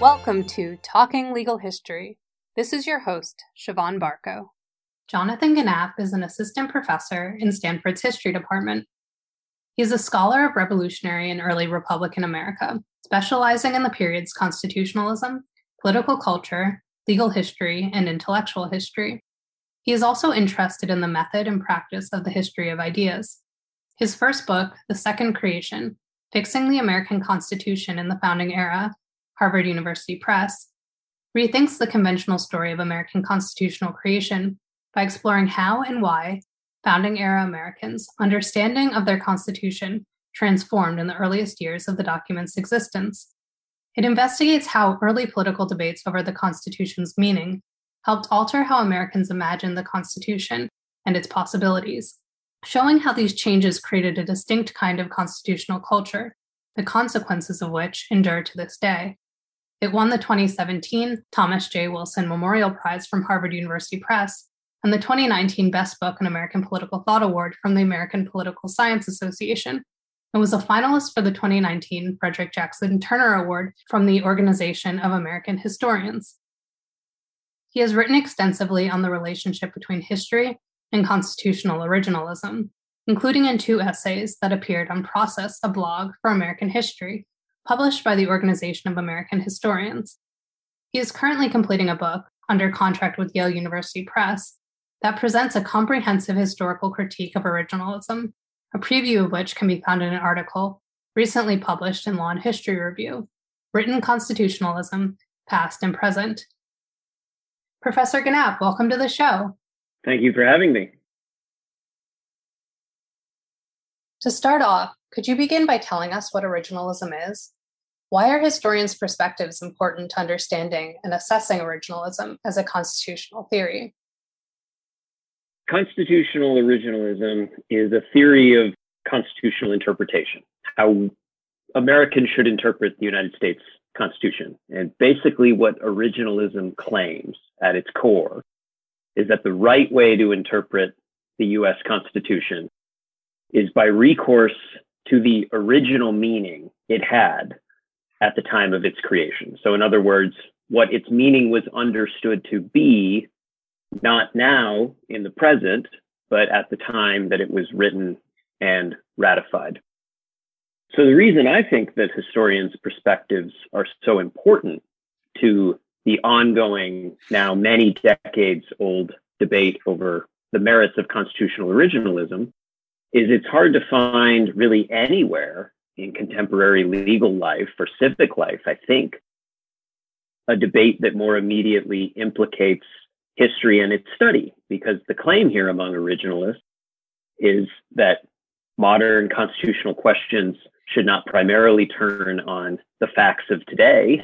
Welcome to Talking Legal History. This is your host, Siobhan Barco. Jonathan Gienapp is an assistant professor in Stanford's History Department. He is a scholar of revolutionary and early Republican America, specializing in the period's constitutionalism, political culture, legal history, and intellectual history. He is also interested in the method and practice of the history of ideas. His first book, The Second Creation Fixing the American Constitution in the Founding Era, Harvard University Press, rethinks the conventional story of American constitutional creation by exploring how and why founding era Americans' understanding of their Constitution transformed in the earliest years of the document's existence. It investigates how early political debates over the Constitution's meaning helped alter how Americans imagined the Constitution and its possibilities, showing how these changes created a distinct kind of constitutional culture, the consequences of which endure to this day. It won the 2017 Thomas J. Wilson Memorial Prize from Harvard University Press and the 2019 Best Book in American Political Thought Award from the American Political Science Association, and was a finalist for the 2019 Frederick Jackson Turner Award from the Organization of American Historians. He has written extensively on the relationship between history and constitutional originalism, including in two essays that appeared on Process, a blog for American history, published by the Organization of American Historians. He is currently completing a book under contract with Yale University Press that presents a comprehensive historical critique of originalism, a preview of which can be found in an article recently published in Law and History Review Written Constitutionalism, Past and Present, Professor Gienapp, welcome to the show. Thank you for having me. To start off, could you begin by telling us what originalism is? Why are historians' perspectives important to understanding and assessing originalism as a constitutional theory? Constitutional originalism is a theory of constitutional interpretation, how Americans should interpret the United States Constitution. And basically, what originalism claims at its core is that the right way to interpret the US Constitution is by recourse to the original meaning it had at the time of its creation. So, in other words, what its meaning was understood to be, not now in the present, but at the time that it was written and ratified. So, the reason I think that historians' perspectives are so important to the ongoing, now many decades old debate over the merits of constitutional originalism is it's hard to find really anywhere in contemporary legal life or civic life, I think, a debate that more immediately implicates history and its study, because the claim here among originalists is that modern constitutional questions should not primarily turn on the facts of today,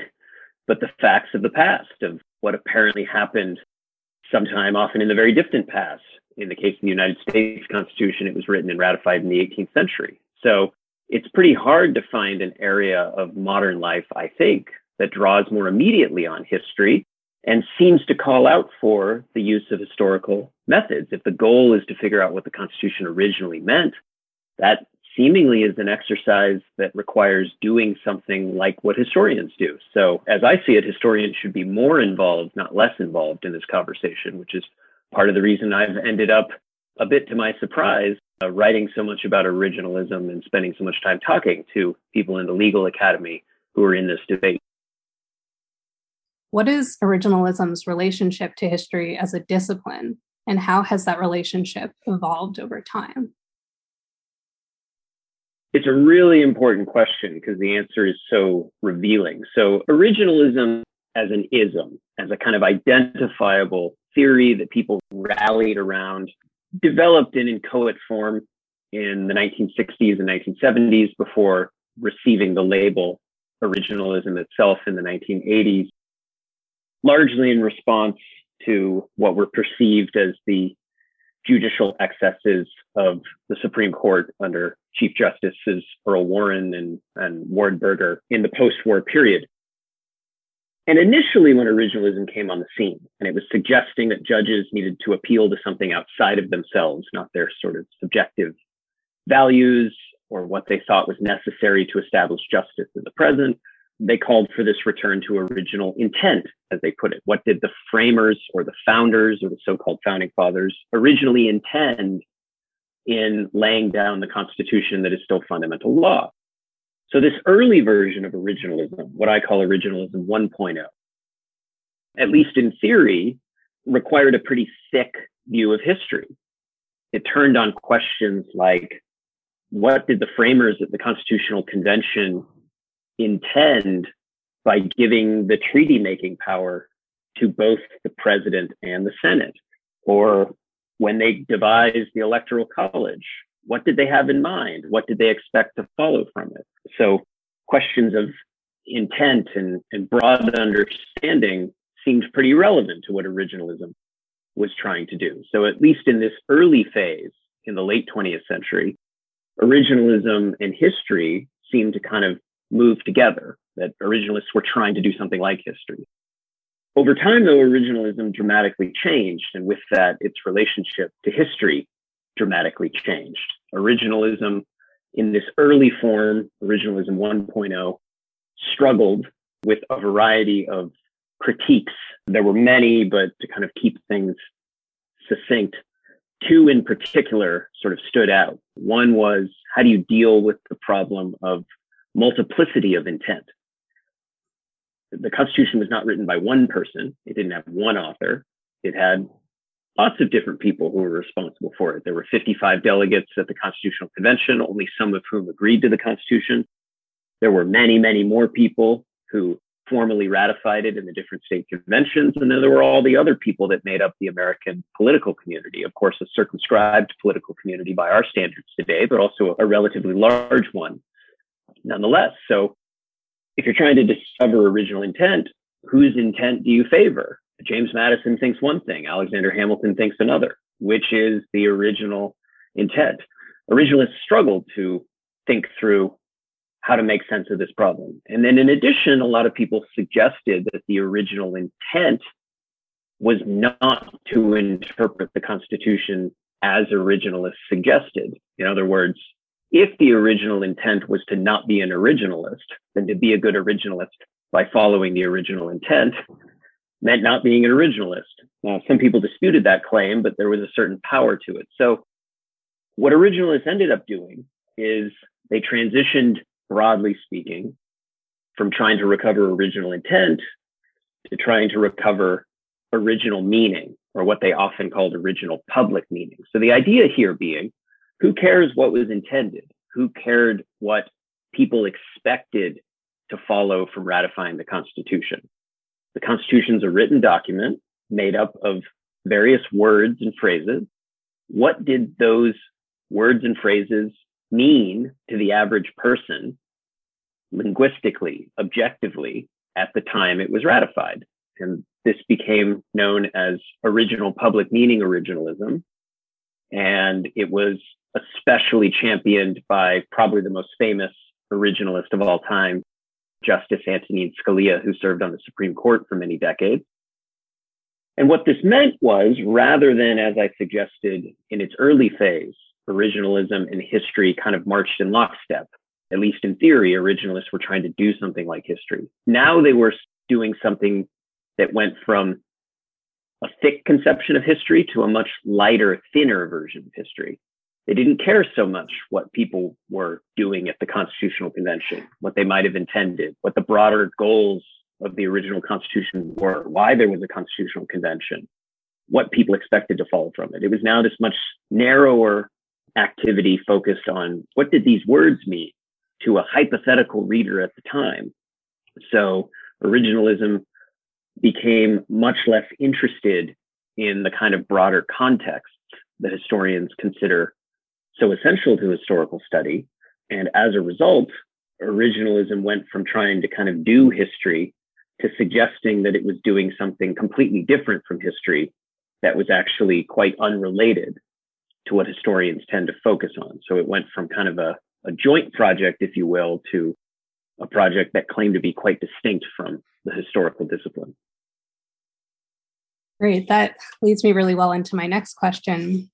but the facts of the past, of what apparently happened sometime often in the very distant past. In the case of the United States Constitution, it was written and ratified in the 18th century. So it's pretty hard to find an area of modern life, I think, that draws more immediately on history and seems to call out for the use of historical methods. If the goal is to figure out what the Constitution originally meant, that seemingly is an exercise that requires doing something like what historians do. So, as I see it, historians should be more involved, not less involved in this conversation, which is part of the reason I've ended up, a bit to my surprise, uh, writing so much about originalism and spending so much time talking to people in the legal academy who are in this debate. What is originalism's relationship to history as a discipline, and how has that relationship evolved over time? It's a really important question because the answer is so revealing. So, originalism as an ism, as a kind of identifiable theory that people rallied around, developed in inchoate form in the 1960s and 1970s before receiving the label originalism itself in the 1980s, largely in response to what were perceived as the judicial excesses of the Supreme Court under Chief Justices Earl Warren and, and Warren Burger in the post war period. And initially, when originalism came on the scene, and it was suggesting that judges needed to appeal to something outside of themselves, not their sort of subjective values or what they thought was necessary to establish justice in the present, they called for this return to original intent, as they put it. What did the framers or the founders or the so called founding fathers originally intend in laying down the Constitution that is still fundamental law? So, this early version of originalism, what I call originalism 1.0, at least in theory, required a pretty thick view of history. It turned on questions like what did the framers at the Constitutional Convention intend by giving the treaty making power to both the president and the Senate? Or when they devised the Electoral College, what did they have in mind? What did they expect to follow from it? So, questions of intent and, and broad understanding seemed pretty relevant to what originalism was trying to do. So, at least in this early phase in the late 20th century, originalism and history seemed to kind of move together, that originalists were trying to do something like history. Over time, though, originalism dramatically changed, and with that, its relationship to history dramatically changed. Originalism in this early form, originalism 1.0, struggled with a variety of critiques. There were many, but to kind of keep things succinct, two in particular sort of stood out. One was how do you deal with the problem of multiplicity of intent? The Constitution was not written by one person. It didn't have one author. It had lots of different people who were responsible for it. There were 55 delegates at the Constitutional Convention, only some of whom agreed to the Constitution. There were many, many more people who formally ratified it in the different state conventions. And then there were all the other people that made up the American political community. Of course, a circumscribed political community by our standards today, but also a relatively large one nonetheless. So if you're trying to discover original intent, whose intent do you favor? James Madison thinks one thing, Alexander Hamilton thinks another, which is the original intent. Originalists struggled to think through how to make sense of this problem. And then in addition, a lot of people suggested that the original intent was not to interpret the Constitution as originalists suggested. In other words, if the original intent was to not be an originalist, then to be a good originalist by following the original intent meant not being an originalist. Now, some people disputed that claim, but there was a certain power to it. So what originalists ended up doing is they transitioned broadly speaking, from trying to recover original intent to trying to recover original meaning, or what they often called original public meaning. So the idea here being who cares what was intended? Who cared what people expected to follow from ratifying the Constitution? The Constitution is a written document made up of various words and phrases. What did those words and phrases mean to the average person linguistically, objectively at the time it was ratified. And this became known as original public meaning originalism. And it was especially championed by probably the most famous originalist of all time, Justice Antonin Scalia, who served on the Supreme Court for many decades. And what this meant was rather than, as I suggested in its early phase, originalism and history kind of marched in lockstep. At least in theory, originalists were trying to do something like history. Now they were doing something that went from a thick conception of history to a much lighter, thinner version of history. They didn't care so much what people were doing at the Constitutional Convention, what they might have intended, what the broader goals of the original Constitution were, why there was a Constitutional Convention, what people expected to follow from it. It was now this much narrower activity focused on what did these words mean to a hypothetical reader at the time. So originalism became much less interested in the kind of broader context that historians consider so essential to historical study. And as a result, originalism went from trying to kind of do history to suggesting that it was doing something completely different from history that was actually quite unrelated to what historians tend to focus on. So it went from kind of a, a joint project, if you will, to a project that claimed to be quite distinct from the historical discipline. Great. That leads me really well into my next question,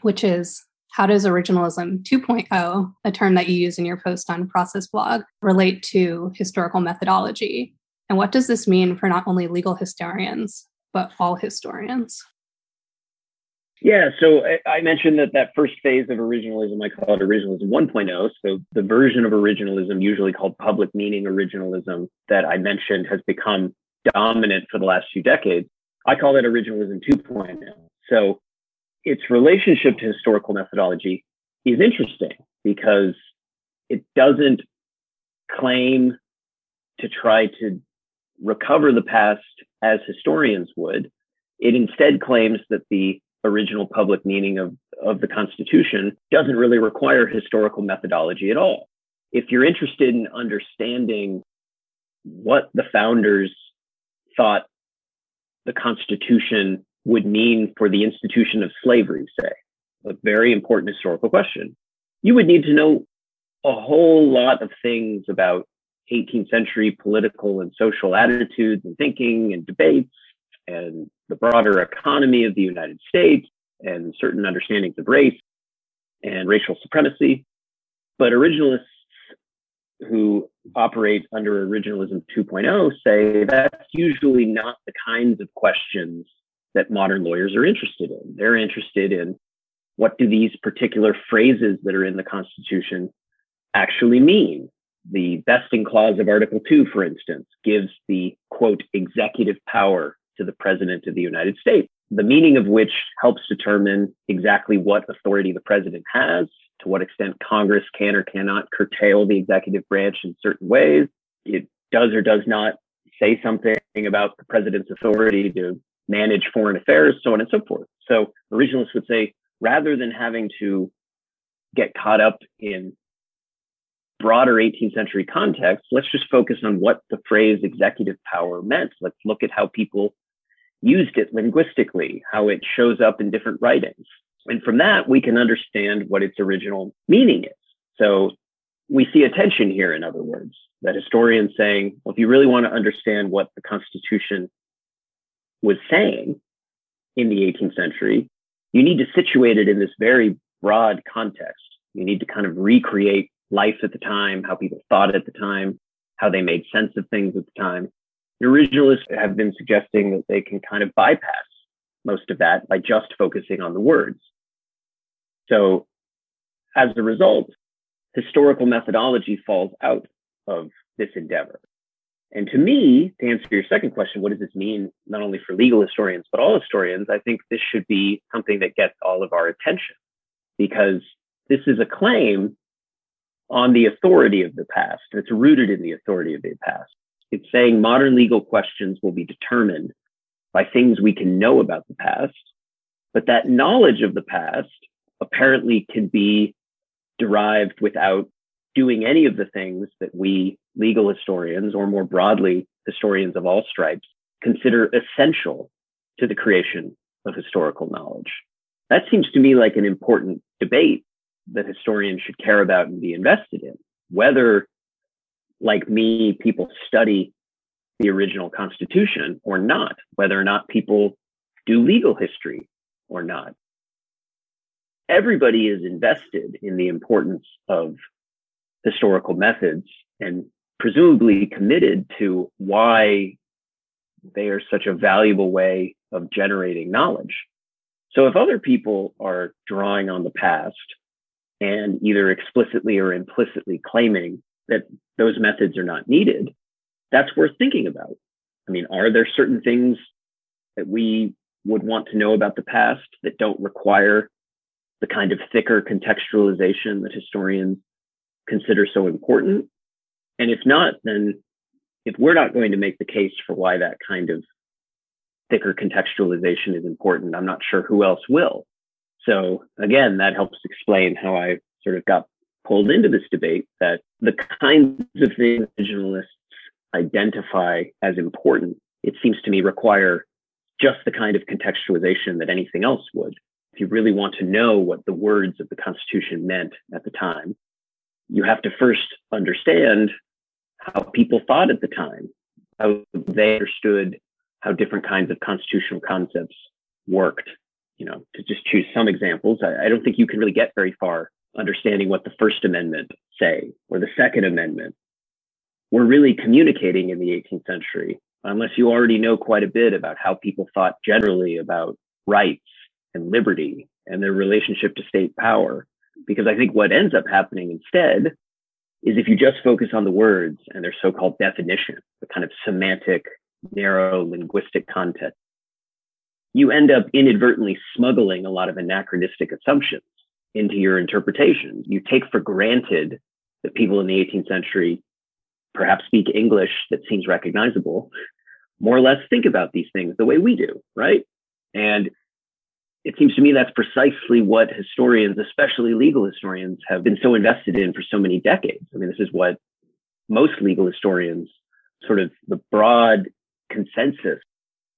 which is how does originalism 2.0, a term that you use in your post on Process Blog, relate to historical methodology? And what does this mean for not only legal historians, but all historians? Yeah, so I mentioned that that first phase of originalism, I call it originalism 1.0. So the version of originalism, usually called public meaning originalism, that I mentioned has become dominant for the last few decades. I call that originalism 2.0. So its relationship to historical methodology is interesting because it doesn't claim to try to recover the past as historians would. It instead claims that the original public meaning of, of the Constitution doesn't really require historical methodology at all. If you're interested in understanding what the founders thought the Constitution would mean for the institution of slavery, say, a very important historical question, you would need to know a whole lot of things about 18th century political and social attitudes and thinking and debates and the broader economy of the United States and certain understandings of race and racial supremacy. But originalists who operate under originalism 2.0 say that's usually not the kinds of questions that modern lawyers are interested in. They're interested in what do these particular phrases that are in the Constitution actually mean? The vesting clause of Article 2, for instance, gives the quote executive power to the President of the United States, the meaning of which helps determine exactly what authority the President has, to what extent Congress can or cannot curtail the executive branch in certain ways. It does or does not say something about the President's authority to manage foreign affairs, so on and so forth. So originalists would say rather than having to get caught up in broader 18th century context, let's just focus on what the phrase executive power meant. Let's look at how people used it linguistically, how it shows up in different writings. And from that, we can understand what its original meaning is. So we see a tension here, in other words, that historians saying, well, if you really want to understand what the Constitution was saying in the 18th century, you need to situate it in this very broad context. You need to kind of recreate life at the time, how people thought at the time, how they made sense of things at the time. The originalists have been suggesting that they can kind of bypass most of that by just focusing on the words. So as a result, historical methodology falls out of this endeavor. And to me, to answer your second question, what does this mean not only for legal historians, but all historians? I think this should be something that gets all of our attention because this is a claim on the authority of the past. It's rooted in the authority of the past. It's saying modern legal questions will be determined by things we can know about the past, but that knowledge of the past apparently can be derived without doing any of the things that we legal historians, or more broadly, historians of all stripes, consider essential to the creation of historical knowledge. That seems to me like an important debate that historians should care about and be invested in. Whether, like me, people study the original Constitution or not, whether or not people do legal history or not. Everybody is invested in the importance of historical methods and presumably committed to why they are such a valuable way of generating knowledge. So if other people are drawing on the past and either explicitly or implicitly claiming that those methods are not needed, that's worth thinking about. I mean, are there certain things that we would want to know about the past that don't require the kind of thicker contextualization that historians consider so important? And if not, then if we're not going to make the case for why that kind of thicker contextualization is important, I'm not sure who else will. So again, that helps explain how I sort of got pulled into this debate that the kinds of things originalists identify as important, it seems to me require just the kind of contextualization that anything else would. If you really want to know what the words of the Constitution meant at the time, you have to first understand how people thought at the time, how they understood how different kinds of constitutional concepts worked you know, to just choose some examples, I, I don't think you can really get very far understanding what the First Amendment say or the Second Amendment were really communicating in the 18th century, unless you already know quite a bit about how people thought generally about rights and liberty and their relationship to state power. Because I think what ends up happening instead is if you just focus on the words and their so-called definition, the kind of semantic, narrow linguistic content, you end up inadvertently smuggling a lot of anachronistic assumptions into your interpretation. You take for granted that people in the 18th century perhaps speak English that seems recognizable, more or less think about these things the way we do, right? And it seems to me that's precisely what historians, especially legal historians, have been so invested in for so many decades. I mean, this is what most legal historians sort of the broad consensus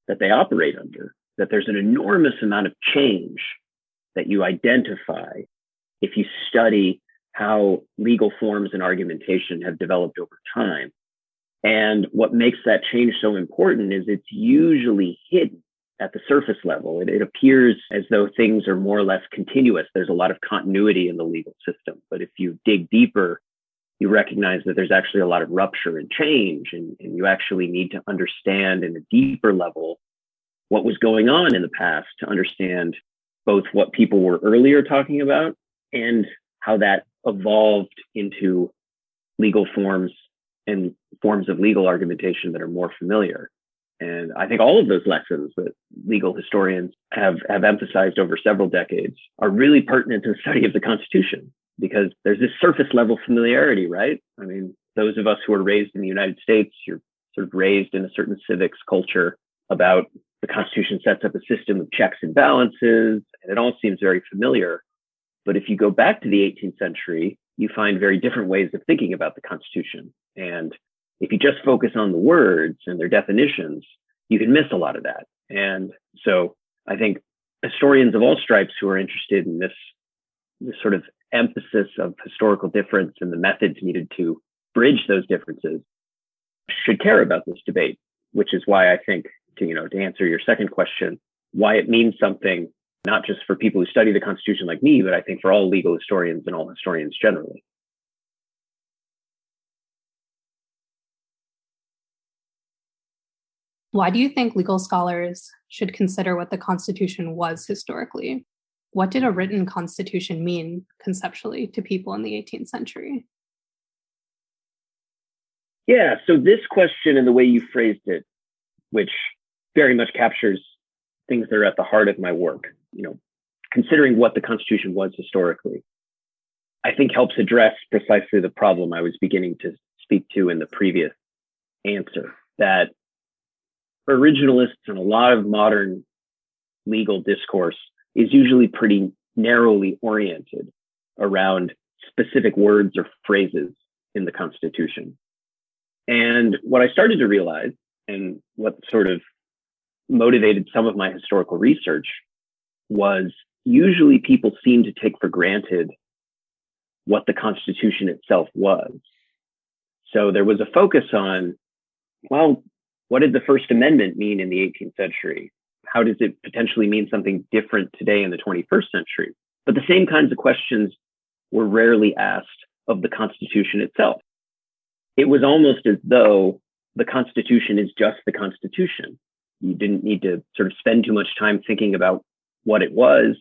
that they operate under, that there's an enormous amount of change that you identify if you study how legal forms and argumentation have developed over time. And what makes that change so important is it's usually hidden at the surface level. It, it, appears as though things are more or less continuous. There's a lot of continuity in the legal system. But if you dig deeper, you recognize that there's actually a lot of rupture and change. And, and you actually need to understand in a deeper level what was going on in the past to understand both what people were earlier talking about and how that evolved into legal forms and forms of legal argumentation that are more familiar. And I think all of those lessons that legal historians have, have emphasized over several decades are really pertinent to the study of the Constitution because there's this surface level familiarity, right? I mean, those of us who are raised in the United States, you're sort of raised in a certain civics culture about the Constitution sets up a system of checks and balances, and it all seems very familiar. But if you go back to the 18th century, you find very different ways of thinking about the Constitution. And if you just focus on the words and their definitions, you can miss a lot of that. And so I think historians of all stripes who are interested in this, this sort of emphasis of historical difference and the methods needed to bridge those differences should care about this debate, which is why I think to, you know, to answer your second question, why it means something, not just for people who study the Constitution like me, but I think for all legal historians and all historians generally. Why do you think legal scholars should consider what the Constitution was historically? What did a written Constitution mean conceptually to people in the 18th century? Yeah, so this question and the way you phrased it, which very much captures things that are at the heart of my work, you know, considering what the Constitution was historically, I think helps address precisely the problem I was beginning to speak to in the previous answer that originalists and a lot of modern legal discourse is usually pretty narrowly oriented around specific words or phrases in the Constitution. And what I started to realize, and what sort of motivated some of my historical research, was usually people seem to take for granted what the Constitution itself was. So there was a focus on, well, what did the First Amendment mean in the 18th century? How does it potentially mean something different today in the 21st century? But the same kinds of questions were rarely asked of the Constitution itself. It was almost as though the Constitution is just the Constitution. You didn't need to sort of spend too much time thinking about what it was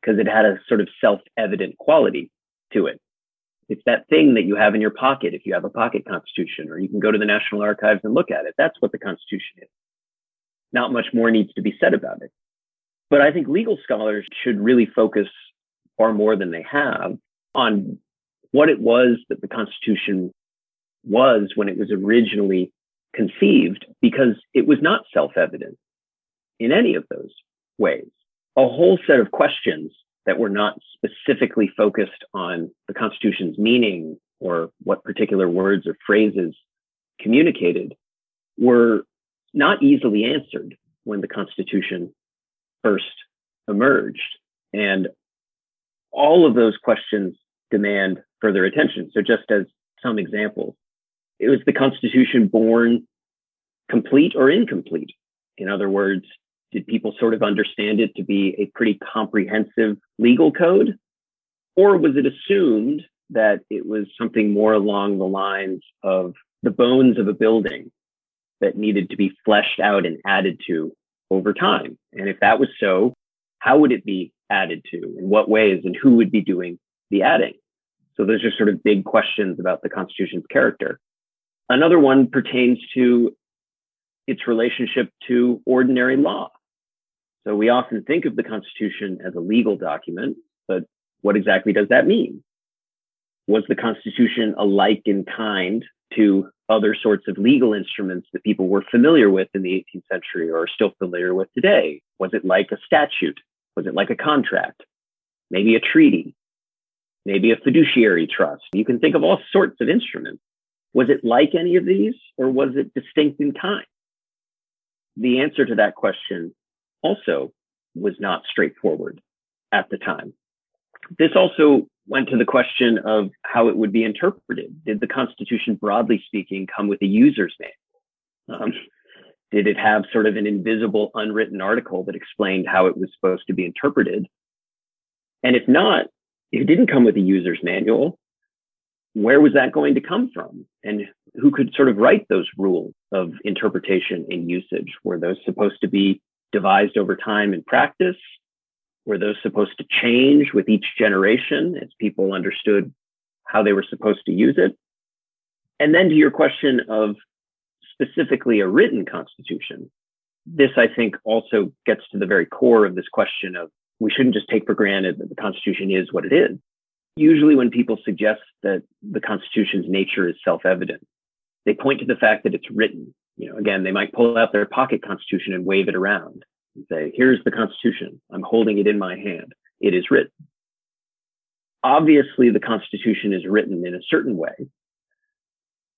because it had a sort of self evident quality to it. It's that thing that you have in your pocket if you have a pocket constitution, or you can go to the National Archives and look at it. That's what the Constitution is. Not much more needs to be said about it. But I think legal scholars should really focus far more than they have on what it was that the Constitution was when it was originally conceived, because it was not self evident in any of those ways. A whole set of questions that were not specifically focused on the Constitution's meaning or what particular words or phrases communicated were not easily answered when the Constitution first emerged. And all of those questions demand further attention. So, just as some examples, it was the Constitution born complete or incomplete? In other words, Did people sort of understand it to be a pretty comprehensive legal code? Or was it assumed that it was something more along the lines of the bones of a building that needed to be fleshed out and added to over time? And if that was so, how would it be added to? In what ways? And who would be doing the adding? So those are sort of big questions about the Constitution's character. Another one pertains to its relationship to ordinary law. So we often think of the Constitution as a legal document, but what exactly does that mean? Was the Constitution alike in kind to other sorts of legal instruments that people were familiar with in the 18th century or are still familiar with today? Was it like a statute? Was it like a contract? Maybe a treaty? Maybe a fiduciary trust? You can think of all sorts of instruments. Was it like any of these or was it distinct in kind? The answer to that question also was not straightforward at the time. This also went to the question of how it would be interpreted. Did the Constitution, broadly speaking, come with a user's manual? Um, did it have sort of an invisible, unwritten article that explained how it was supposed to be interpreted? And if not, if it didn't come with a user's manual, where was that going to come from? And who could sort of write those rules of interpretation and usage? Were those supposed to be devised over time in practice? Were those supposed to change with each generation as people understood how they were supposed to use it? And then to your question of specifically a written constitution, this I think also gets to the very core of this question of we shouldn't just take for granted that the Constitution is what it is. Usually, when people suggest that the Constitution's nature is self evident, they point to the fact that it's written. You know, again, they might pull out their pocket Constitution and wave it around and say, here's the Constitution. I'm holding it in my hand. It is written. Obviously, the Constitution is written in a certain way.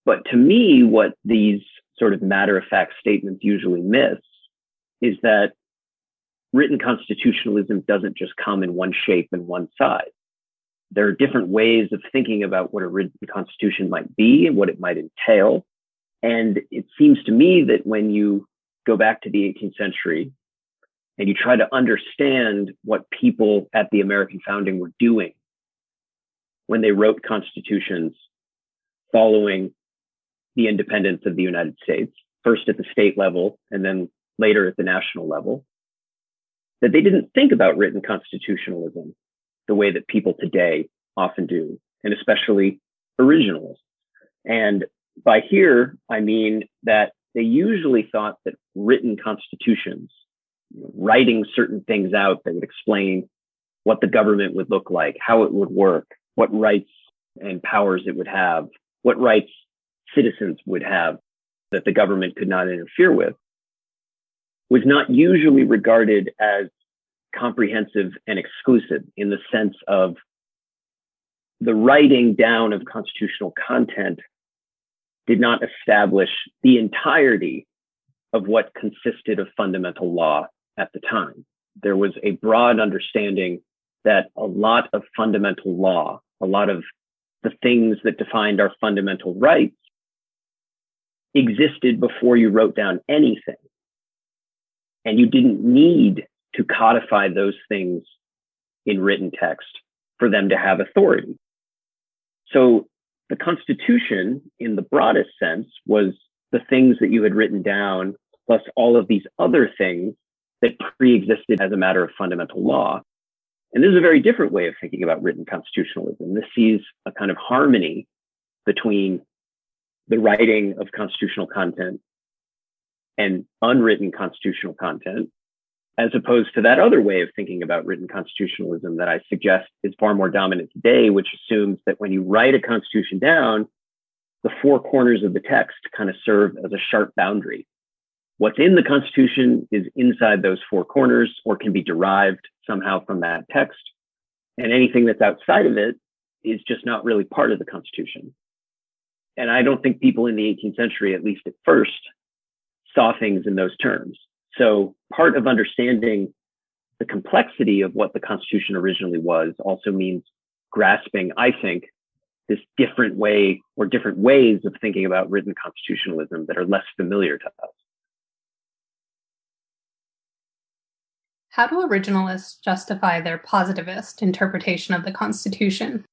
But to me, what these sort of matter of fact statements usually miss is that written constitutionalism doesn't just come in one shape and one size. There are different ways of thinking about what a written constitution might be and what it might entail. And it seems to me that when you go back to the 18th century and you try to understand what people at the American founding were doing when they wrote constitutions following the independence of the United States, first at the state level and then later at the national level, that they didn't think about written constitutionalism the way that people today often do, and especially originalists. And by here, I mean that they usually thought that written constitutions writing certain things out that would explain what the government would look like, how it would work, what rights and powers it would have, what rights citizens would have that the government could not interfere with, was not usually regarded as comprehensive and exclusive in the sense of the writing down of constitutional content did not establish the entirety of what consisted of fundamental law at the time. There was a broad understanding that a lot of fundamental law, a lot of the things that defined our fundamental rights existed before you wrote down anything. And you didn't need to codify those things in written text for them to have authority. So the Constitution, in the broadest sense, was the things that you had written down, plus all of these other things that pre-existed as a matter of fundamental law. And this is a very different way of thinking about written constitutionalism. This sees a kind of harmony between the writing of constitutional content and unwritten constitutional content, as opposed to that other way of thinking about written constitutionalism that I suggest is far more dominant today, which assumes that when you write a constitution down, the four corners of the text kind of serve as a sharp boundary What's in the Constitution is inside those four corners or can be derived somehow from that text. And anything that's outside of it is just not really part of the Constitution. And I don't think people in the 18th century, at least at first, saw things in those terms. So part of understanding the complexity of what the Constitution originally was also means grasping, I think, this different way or different ways of thinking about written constitutionalism that are less familiar to us. How do originalists justify their positivist interpretation of the Constitution?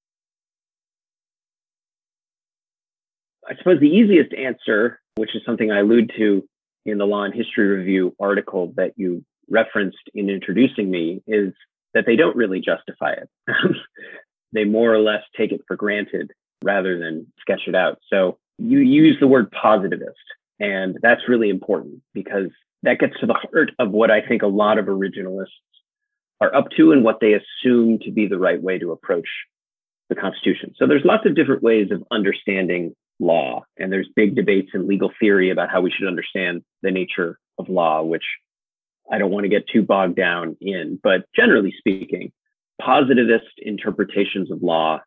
I suppose the easiest answer, which is something I allude to in the Law and History Review article that you referenced in introducing me, is that they don't really justify it. they more or less take it for granted rather than sketch it out. So you use the word positivist, and that's really important because that gets to the heart of what I think a lot of originalists are up to and what they assume to be the right way to approach the Constitution. So there's lots of different ways of understanding law, and there's big debates in legal theory about how we should understand the nature of law, which I don't want to get too bogged down in. But generally speaking, positivist interpretations of law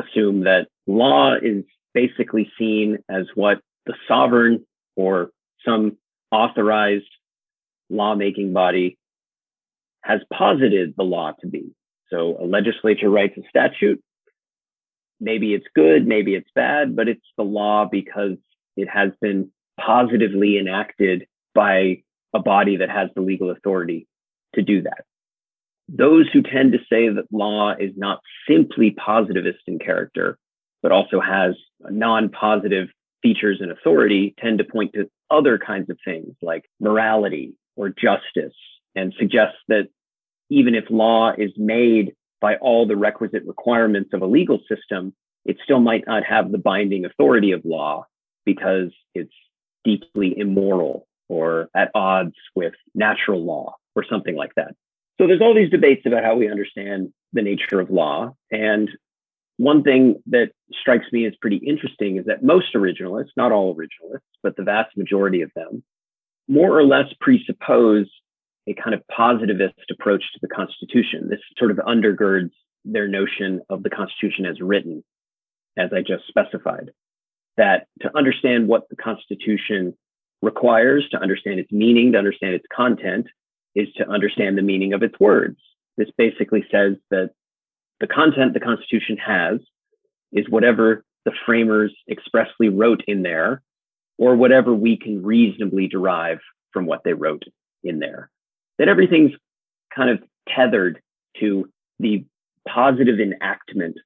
assume that law is basically seen as what the sovereign or some authorized lawmaking body has posited the law to be. So a legislature writes a statute. Maybe it's good, maybe it's bad, but it's the law because it has been positively enacted by a body that has the legal authority to do that. Those who tend to say that law is not simply positivist in character, but also has non positive features and authority tend to point to other kinds of things like morality or justice and suggest that even if law is made by all the requisite requirements of a legal system, it still might not have the binding authority of law because it's deeply immoral or at odds with natural law or something like that. So there's all these debates about how we understand the nature of law. And one thing that strikes me as pretty interesting is that most originalists, not all originalists, but the vast majority of them, more or less presuppose a kind of positivist approach to the Constitution. This sort of undergirds their notion of the Constitution as written, as I just specified. That to understand what the Constitution requires, to understand its meaning, to understand its content, is to understand the meaning of its words. This basically says that the content the Constitution has is whatever the framers expressly wrote in there, or whatever we can reasonably derive from what they wrote in there. That everything's kind of tethered to the positive enactment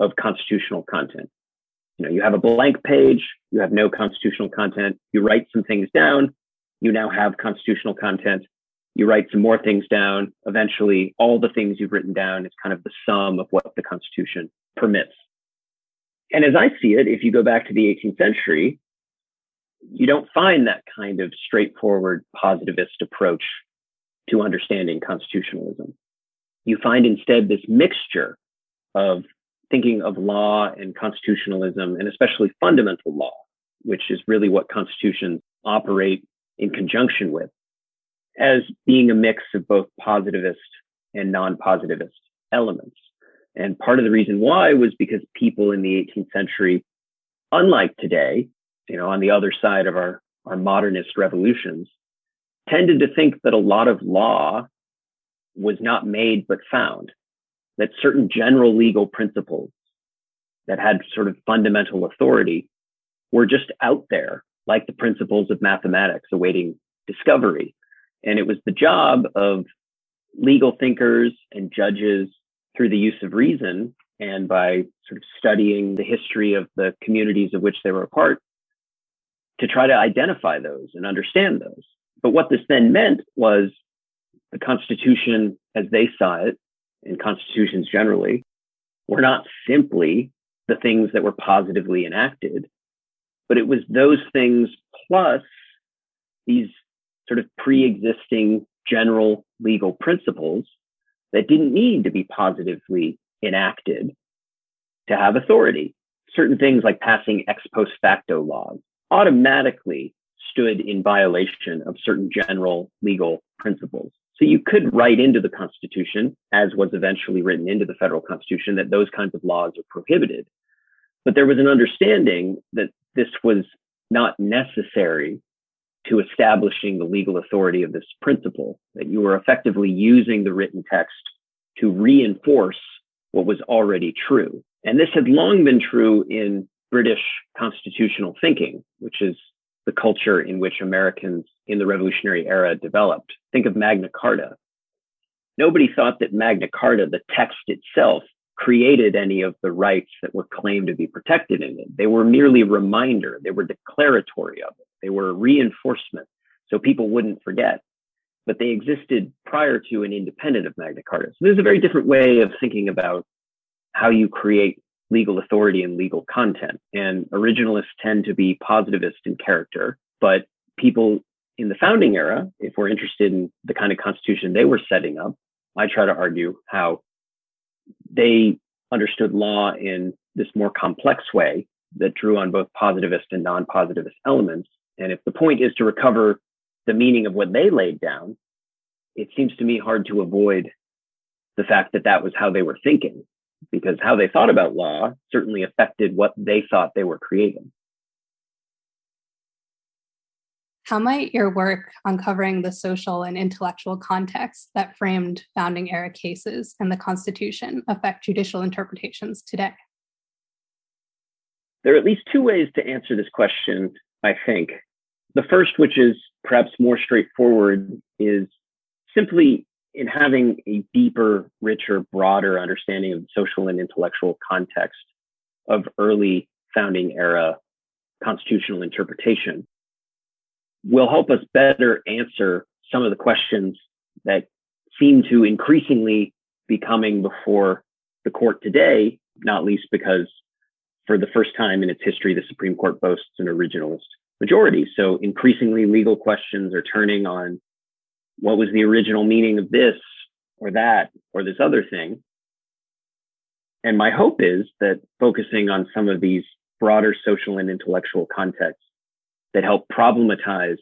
of constitutional content. You know, you have a blank page, you have no constitutional content, you write some things down, you now have constitutional content you write some more things down. Eventually, all the things you've written down is kind of the sum of what the Constitution permits. And as I see it, if you go back to the 18th century, you don't find that kind of straightforward positivist approach to understanding constitutionalism. You find instead this mixture of thinking of law and constitutionalism, and especially fundamental law, which is really what constitutions operate in conjunction with as being a mix of both positivist and non-positivist elements. And part of the reason why was because people in the 18th century, unlike today, you know, on the other side of our, our modernist revolutions, tended to think that a lot of law was not made but found, that certain general legal principles that had sort of fundamental authority were just out there, like the principles of mathematics awaiting discovery and it was the job of legal thinkers and judges through the use of reason and by sort of studying the history of the communities of which they were a part to try to identify those and understand those. But what this then meant was the Constitution, as they saw it, and constitutions generally, were not simply the things that were positively enacted, but it was those things plus these sort of pre-existing general legal principles that didn't need to be positively enacted to have authority. Certain things like passing ex post facto laws automatically stood in violation of certain general legal principles. So you could write into the Constitution, as was eventually written into the federal Constitution, that those kinds of laws are prohibited. But there was an understanding that this was not necessary to establishing the legal authority of this principle, that you were effectively using the written text to reinforce what was already true. And this had long been true in British constitutional thinking, which is the culture in which Americans in the Revolutionary era developed. Think of Magna Carta. Nobody thought that Magna Carta, the text itself, created any of the rights that were claimed to be protected in it. They were merely reminder, they were declaratory of it, they were a reinforcement, so people wouldn't forget. But they existed prior to and independent of Magna Carta. So there's a very different way of thinking about how you create legal authority and legal content. And originalists tend to be positivist in character, but people in the founding era, if we're interested in the kind of constitution they were setting up, I try to argue how they understood law in this more complex way that drew on both positivist and non positivist elements. And if the point is to recover the meaning of what they laid down, it seems to me hard to avoid the fact that that was how they were thinking, because how they thought about law certainly affected what they thought they were creating. How might your work uncovering the social and intellectual context that framed founding era cases and the Constitution affect judicial interpretations today? There are at least two ways to answer this question, I think. The first, which is perhaps more straightforward, is simply in having a deeper, richer, broader understanding of the social and intellectual context of early founding era constitutional interpretation will help us better answer some of the questions that seem to increasingly be coming before the court today, not least because for the first time in its history, the Supreme Court boasts an originalist majority. So increasingly legal questions are turning on what was the original meaning of this or that or this other thing. And my hope is that focusing on some of these broader social and intellectual contexts that help problematize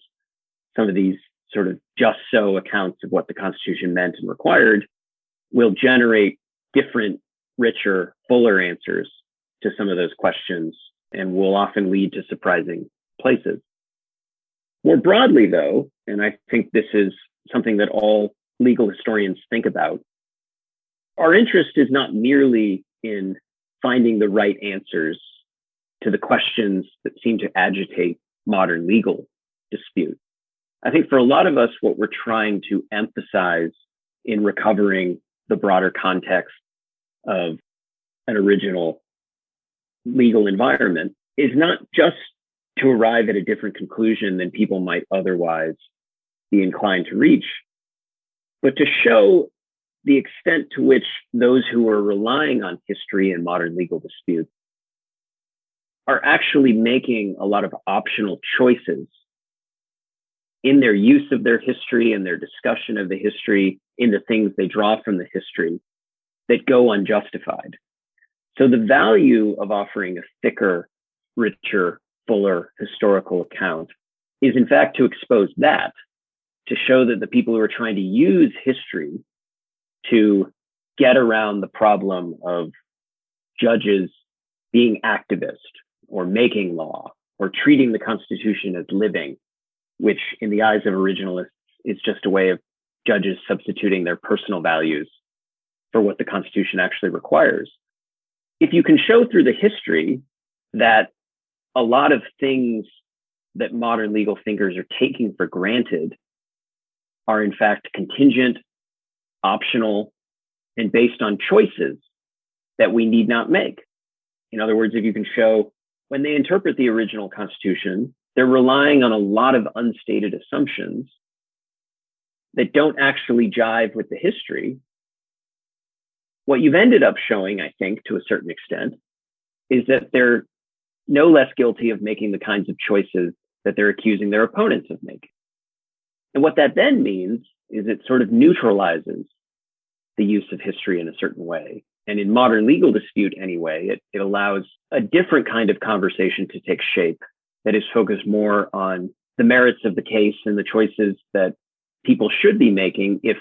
some of these sort of just so accounts of what the Constitution meant and required will generate different, richer, fuller answers to some of those questions and will often lead to surprising places. More broadly, though, and I think this is something that all legal historians think about, our interest is not merely in finding the right answers to the questions that seem to agitate modern legal dispute. I think for a lot of us, what we're trying to emphasize in recovering the broader context of an original legal environment is not just to arrive at a different conclusion than people might otherwise be inclined to reach, but to show the extent to which those who are relying on history and modern legal disputes are actually making a lot of optional choices in their use of their history and their discussion of the history in the things they draw from the history that go unjustified. So the value of offering a thicker, richer, fuller historical account is in fact to expose that, to show that the people who are trying to use history to get around the problem of judges being activist or making law or treating the Constitution as living, which in the eyes of originalists is just a way of judges substituting their personal values for what the Constitution actually requires. If you can show through the history that a lot of things that modern legal thinkers are taking for granted are in fact contingent, optional, and based on choices that we need not make. In other words, if you can show when they interpret the original Constitution, they're relying on a lot of unstated assumptions that don't actually jive with the history. What you've ended up showing, I think, to a certain extent, is that they're no less guilty of making the kinds of choices that they're accusing their opponents of making. And what that then means is it sort of neutralizes the use of history in a certain way. And in modern legal dispute anyway, it, it allows a different kind of conversation to take shape that is focused more on the merits of the case and the choices that people should be making if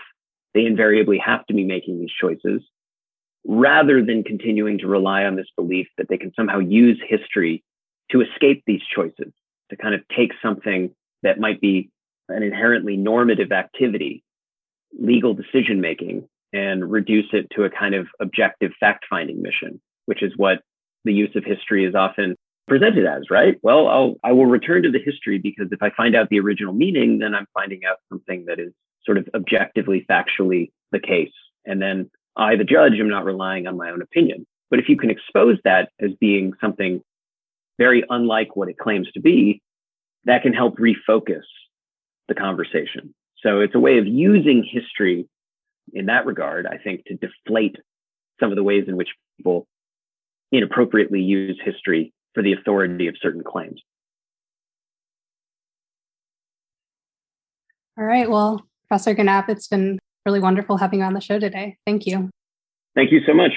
they invariably have to be making these choices, rather than continuing to rely on this belief that they can somehow use history to escape these choices, to kind of take something that might be an inherently normative activity, legal decision making, and reduce it to a kind of objective fact finding mission, which is what the use of history is often presented as, right? Well, I'll, I will return to the history because if I find out the original meaning, then I'm finding out something that is sort of objectively, factually the case. And then I, the judge, am not relying on my own opinion. But if you can expose that as being something very unlike what it claims to be, that can help refocus the conversation. So it's a way of using history in that regard, I think, to deflate some of the ways in which people inappropriately use history for the authority of certain claims. All right. Well, Professor Gienapp, it's been really wonderful having you on the show today. Thank you. Thank you so much.